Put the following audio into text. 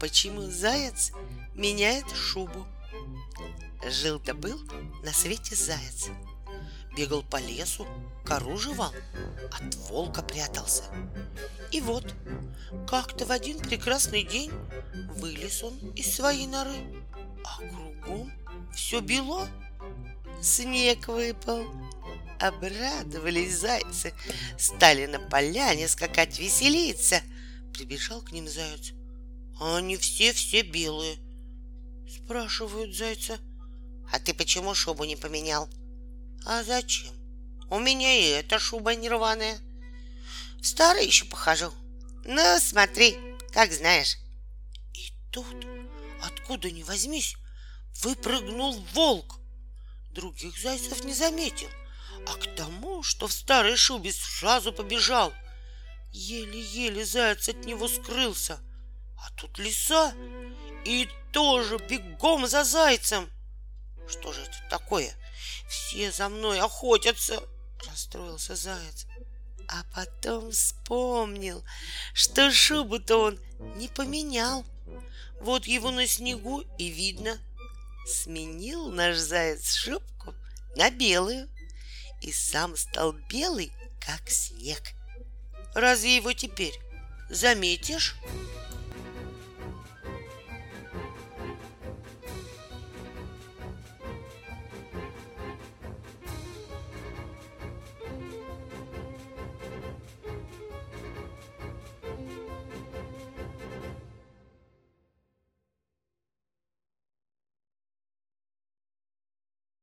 Почему заяц меняет шубу? Жил-то был на свете заяц. Бегал по лесу, кору жевал, от волка прятался. И вот, как-то в один прекрасный день вылез он из своей норы, а кругом все бело. Снег выпал. Обрадовались зайцы, стали на поляне скакать веселиться. Прибежал к ним заяц. А они все-все белые. Спрашивают зайца. А ты почему шубу не поменял? А зачем? У меня и эта шуба нерваная. В старой еще похожу. Ну, смотри, как знаешь. И тут, откуда ни возьмись, выпрыгнул волк. Других зайцев не заметил, а к тому, что в старой шубе сразу побежал. Еле-еле заяц от него скрылся. А тут лиса и тоже бегом за зайцем. Что же это такое? Все за мной охотятся, расстроился заяц. А потом вспомнил, что шубу-то он не поменял. Вот его на снегу и видно. Сменил наш заяц шубку на белую и сам стал белый, как снег. Разве его теперь заметишь?